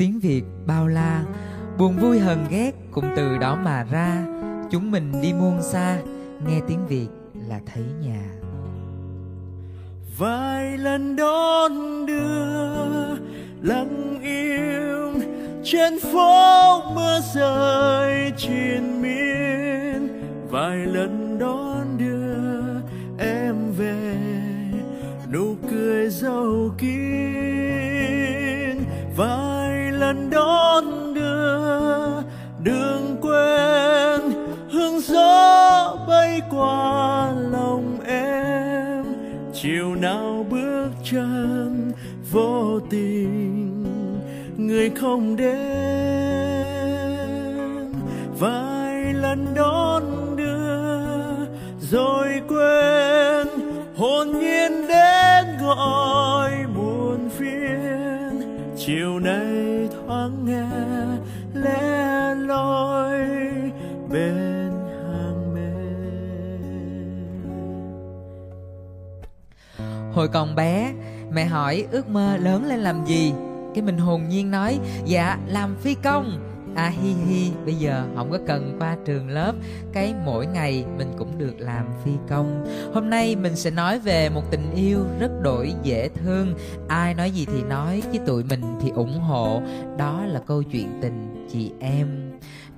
tiếng việt bao la. Buồn vui hờn ghét cũng từ đó mà ra. Chúng mình đi muôn xa, nghe tiếng việt là thấy nhà. Vài lần đón đưa, lặng im trên phố mưa rơi triền miên. Vài lần đón đưa qua lòng em. Chiều nào bước chân vô tình, người không đến. Vài lần đón đưa rồi quên, hồn nhiên đến gọi buồn phiền. Chiều nay hồi còn bé, mẹ hỏi ước mơ lớn lên làm gì? Cái mình hồn nhiên nói dạ làm phi công. À hi hi, bây giờ không có cần qua trường lớp, cái mỗi ngày mình cũng được làm phi công. Hôm nay mình sẽ nói về một tình yêu rất đổi dễ thương. Ai nói gì thì nói, chứ tụi mình thì ủng hộ. Đó là câu chuyện tình chị em.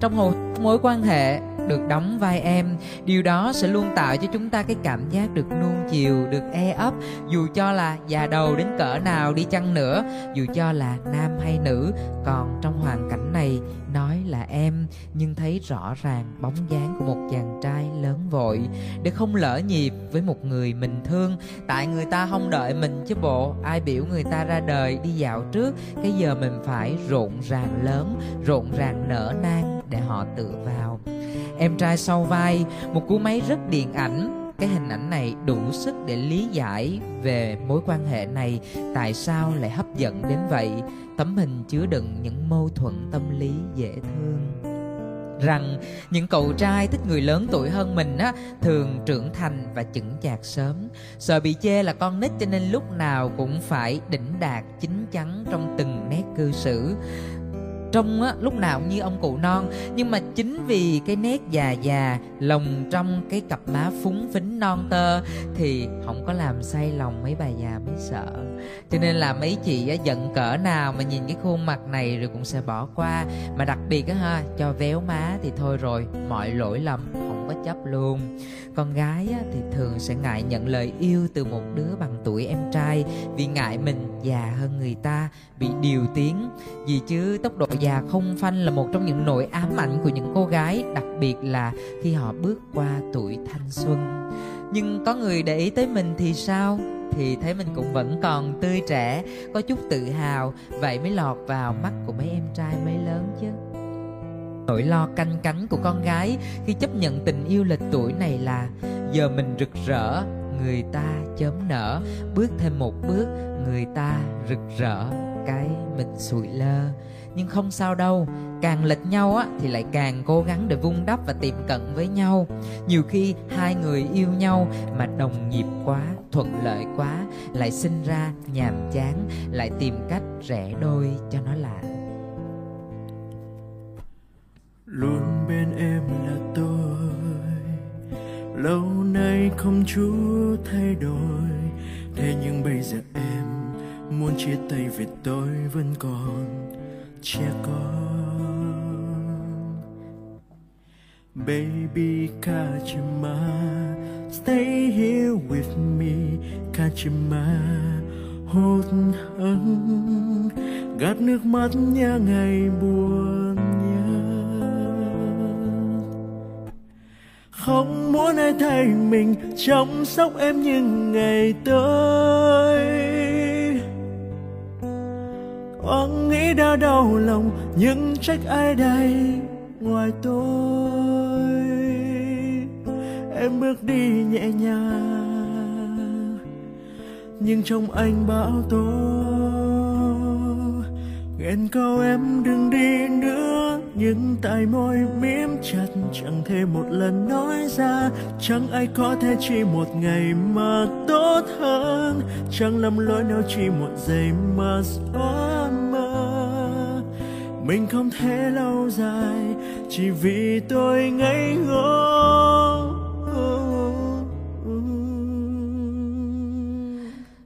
Trong một mối quan hệ được đóng vai em. Điều đó sẽ luôn tạo cho chúng ta cái cảm giác được nuông chiều, được e ấp. Dù cho là già đầu đến cỡ nào đi chăng nữa, dù cho là nam hay nữ, còn trong hoàn cảnh này, nói là em, nhưng thấy rõ ràng bóng dáng của một chàng trai lớn vội. Để không lỡ nhịp với một người mình thương, tại người ta không đợi mình chứ bộ. Ai biểu người ta ra đời đi dạo trước, cái giờ mình phải rộn ràng lớn, rộn ràng nở nang để họ tựa vào em trai sau vai, một cú máy rất điện ảnh. Cái hình ảnh này đủ sức để lý giải về mối quan hệ này, tại sao lại hấp dẫn đến vậy. Tấm hình chứa đựng những mâu thuẫn tâm lý dễ thương. Rằng, những cậu trai thích người lớn tuổi hơn mình á, thường trưởng thành và chững chạc sớm. Sợ bị chê là con nít, cho nên lúc nào cũng phải đỉnh đạt chín chắn trong từng nét cư xử trông á, lúc nào cũng như ông cụ non. Nhưng mà chính vì cái nét già già lồng trong cái cặp má phúng phính non tơ thì không có làm say lòng mấy bà già mới sợ cho nên là mấy chị á giận cỡ nào mà nhìn cái khuôn mặt này rồi cũng sẽ bỏ qua. Mà đặc biệt á ha cho véo má thì thôi rồi mọi lỗi lầm không có chấp luôn. Con gái á, thì thường sẽ ngại nhận lời yêu từ một đứa bằng tuổi em trai vì ngại mình già hơn người ta bị điều tiếng. Vì chứ tốc độ già không phanh là một trong những nỗi ám ảnh của những cô gái đặc biệt là khi họ bước qua tuổi thanh xuân. Nhưng có người để ý tới mình thì sao? Thì thấy mình cũng vẫn còn tươi trẻ, có chút tự hào. Vậy mới lọt vào mắt của mấy em trai mới lớn chứ. Nỗi lo canh cánh của con gái khi chấp nhận tình yêu lệch tuổi này là giờ mình rực rỡ, người ta chớm nở. Bước thêm một bước, người ta rực rỡ cái mình sụi lơ. Nhưng không sao đâu, càng lệch nhau á, thì lại càng cố gắng để vun đắp và tiệm cận với nhau. Nhiều khi hai người yêu nhau mà đồng nhịp quá, thuận lợi quá, lại sinh ra nhàm chán, lại tìm cách rẽ đôi cho nó lạ. Luôn bên em là tôi. Lâu nay không chú thay đổi. Thế nhưng bây giờ muốn chia tay vì tôi vẫn còn trẻ con baby kachima stay here with me kachima hốt hẫng, gạt nước mắt nhớ ngày buồn nhớ. Không muốn ai thay mình chăm sóc em những ngày tới. Oan nghĩ đã đau lòng, nhưng trách ai đây? Ngoài tôi, Em bước đi nhẹ nhàng. Nhưng trong anh bão tố Nghẹn câu em đừng đi nữa. Nhưng tại môi mím chặt, Chẳng thể một lần nói ra. Chẳng ai có thể chỉ một ngày mà tốt hơn. Chẳng lầm lỗi nếu chỉ một giây mà xóa mình không thể lâu dài, chỉ vì tôi ngây ngô.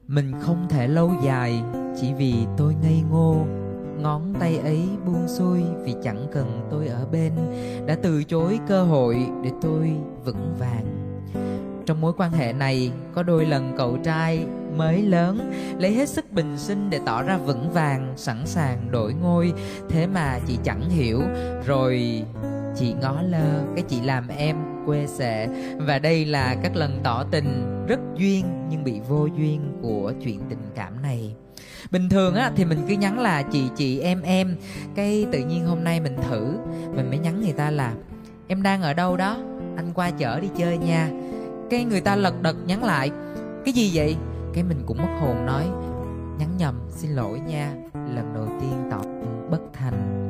Mình không thể lâu dài, chỉ vì tôi ngây ngô. Ngón tay ấy buông xuôi vì chẳng cần tôi ở bên. Đã từ chối cơ hội để tôi vững vàng trong mối quan hệ này, có đôi lần cậu trai mới lớn lấy hết sức bình sinh để tỏ ra vững vàng, sẵn sàng đổi ngôi. Thế mà chị chẳng hiểu, rồi chị ngó lơ, cái chị làm em quê sệ và đây là các lần tỏ tình rất duyên nhưng bị vô duyên của chuyện tình cảm này. Bình thường á, thì mình cứ nhắn là, chị chị, em em. Cái tự nhiên hôm nay mình thử, mình mới nhắn người ta là, em đang ở đâu đó? Anh qua chở đi chơi nha cái người ta lật đật nhắn lại. Cái gì vậy? Cái mình cũng mất hồn nói. Nhắn nhầm xin lỗi nha. Lần đầu tiên tỏ bất thành.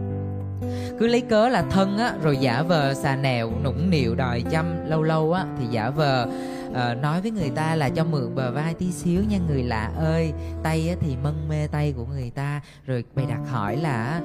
Cứ lấy cớ là thân á rồi giả vờ xà nèo nũng nịu đòi chăm. Lâu lâu á thì giả vờ uh, nói với người ta là cho mượn bờ vai tí xíu nha người lạ ơi. Tay á, thì mân mê tay của người ta. Rồi bày đặt hỏi là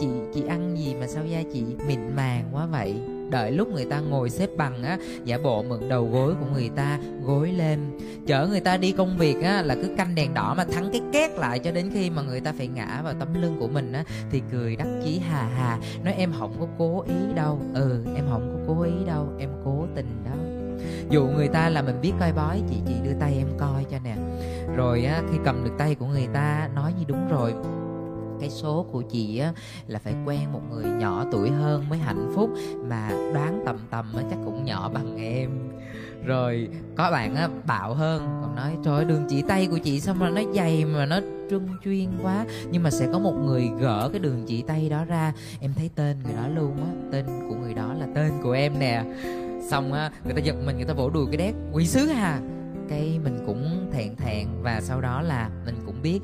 chị chị ăn gì mà sao da chị mịn màng quá vậy? Đợi lúc người ta ngồi xếp bằng á, giả bộ mượn đầu gối của người ta, gối lên. Chở người ta đi công việc á, là cứ canh đèn đỏ mà thắng cái két lại cho đến khi mà người ta phải ngã vào tấm lưng của mình á, thì cười đắc chí hà hà, nói em không có cố ý đâu ừ em không có cố ý đâu, em cố tình đó. Dụ người ta là mình biết coi bói, chị chị đưa tay em coi cho nè. Rồi á, khi cầm được tay của người ta, nói như đúng rồi cái số của chị á, là phải quen một người nhỏ tuổi hơn mới hạnh phúc, mà đoán tầm tầm á, chắc cũng nhỏ bằng em. Rồi, có bạn á, bạo hơn, còn nói, trời ơi, đường chỉ tay của chị sao mà nó dày mà nó trung chuyên quá? Nhưng mà sẽ có một người gỡ cái đường chỉ tay đó ra. Em thấy tên người đó luôn á, tên của người đó là tên của em nè. Xong á, người ta giật mình, người ta vỗ đùi cái đét, quỷ sứ hà cái mình cũng thẹn thẹn và sau đó là mình cũng biết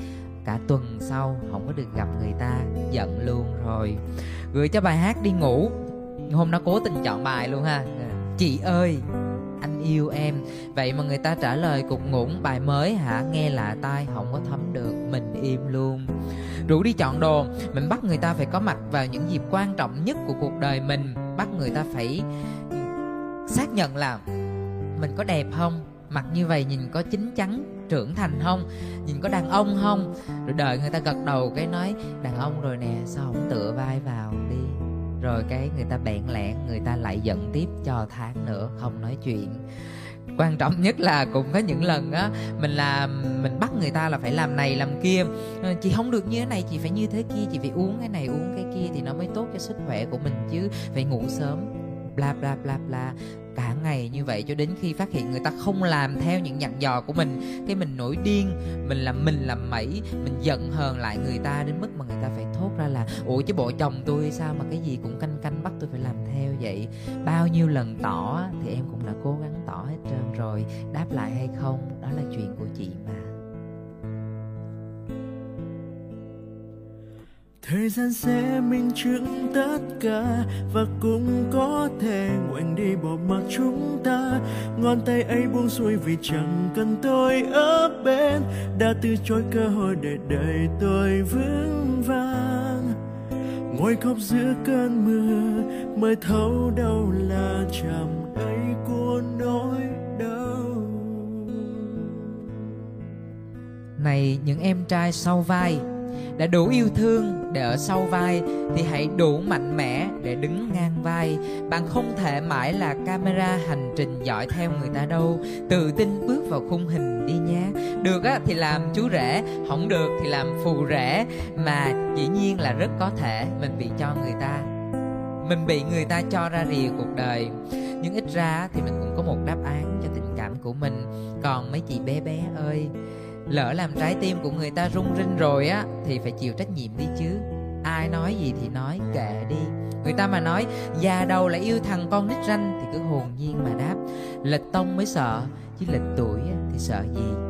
cả tuần sau, không có được gặp người ta, giận luôn rồi. Gửi cho bài hát đi ngủ. Hôm đó cố tình chọn bài luôn ha. Chị ơi, anh yêu em. Vậy mà người ta trả lời cục ngủng, bài mới hả? Nghe lạ tai, không có thấm được, mình im luôn. Rủ đi chọn đồ. Mình bắt người ta phải có mặt vào những dịp quan trọng nhất của cuộc đời mình. Bắt người ta phải xác nhận là mình có đẹp không? Mặt như vậy nhìn có chín chắn, trưởng thành không? Nhìn có đàn ông không? Rồi đợi người ta gật đầu cái nói, đàn ông rồi nè, sao không tựa vai vào đi? Rồi cái người ta bẹn lẹn người ta lại giận tiếp cho tháng nữa, không nói chuyện. Quan trọng nhất là cũng có những lần á, mình làm, mình bắt người ta là phải làm này, làm kia. Ờ, chị không được như thế này, chị phải như thế kia, chị phải uống cái này, uống cái kia thì nó mới tốt cho sức khỏe của mình chứ, phải ngủ sớm. Bla bla bla bla cả ngày như vậy cho đến khi phát hiện người ta không làm theo những dặn dò của mình, cái mình nổi điên, mình làm mình làm mẩy, mình giận hờn lại người ta đến mức mà người ta phải thốt ra là, ủa, chứ bộ chồng tôi sao mà cái gì cũng canh canh bắt tôi phải làm theo vậy? Bao nhiêu lần tỏ thì em cũng đã cố gắng tỏ hết trơn rồi. Đáp lại hay không, đó là chuyện của chị mà. Thời gian sẽ minh chứng tất cả và cũng có thể ngoảnh đi bỏ mặc chúng ta. Ngón tay ấy buông xuôi vì chẳng cần tôi ở bên. Đã từ chối cơ hội để đời tôi vững vàng. Ngồi khóc giữa cơn mưa, mới thấu đâu là chạm ấy của nỗi đau. Này những em trai sau vai, đã đủ yêu thương để ở sau vai thì hãy đủ mạnh mẽ để đứng ngang vai. Bạn không thể mãi là camera hành trình dõi theo người ta đâu. Tự tin bước vào khung hình đi nhé. Được á, thì làm chú rể, không được thì làm phù rể. Mà dĩ nhiên là rất có thể mình bị cho người ta. Mình bị người ta cho ra rìa cuộc đời. Nhưng ít ra thì mình cũng có một đáp án cho tình cảm của mình. Còn mấy chị bé bé ơi lỡ làm trái tim của người ta rung rinh rồi á, thì phải chịu trách nhiệm đi chứ. Ai nói gì thì nói, kệ đi. Người ta mà nói, già đầu lại yêu thằng con nít ranh, thì cứ hồn nhiên mà đáp. Lịch tông mới sợ, chứ lịch tuổi thì sợ gì?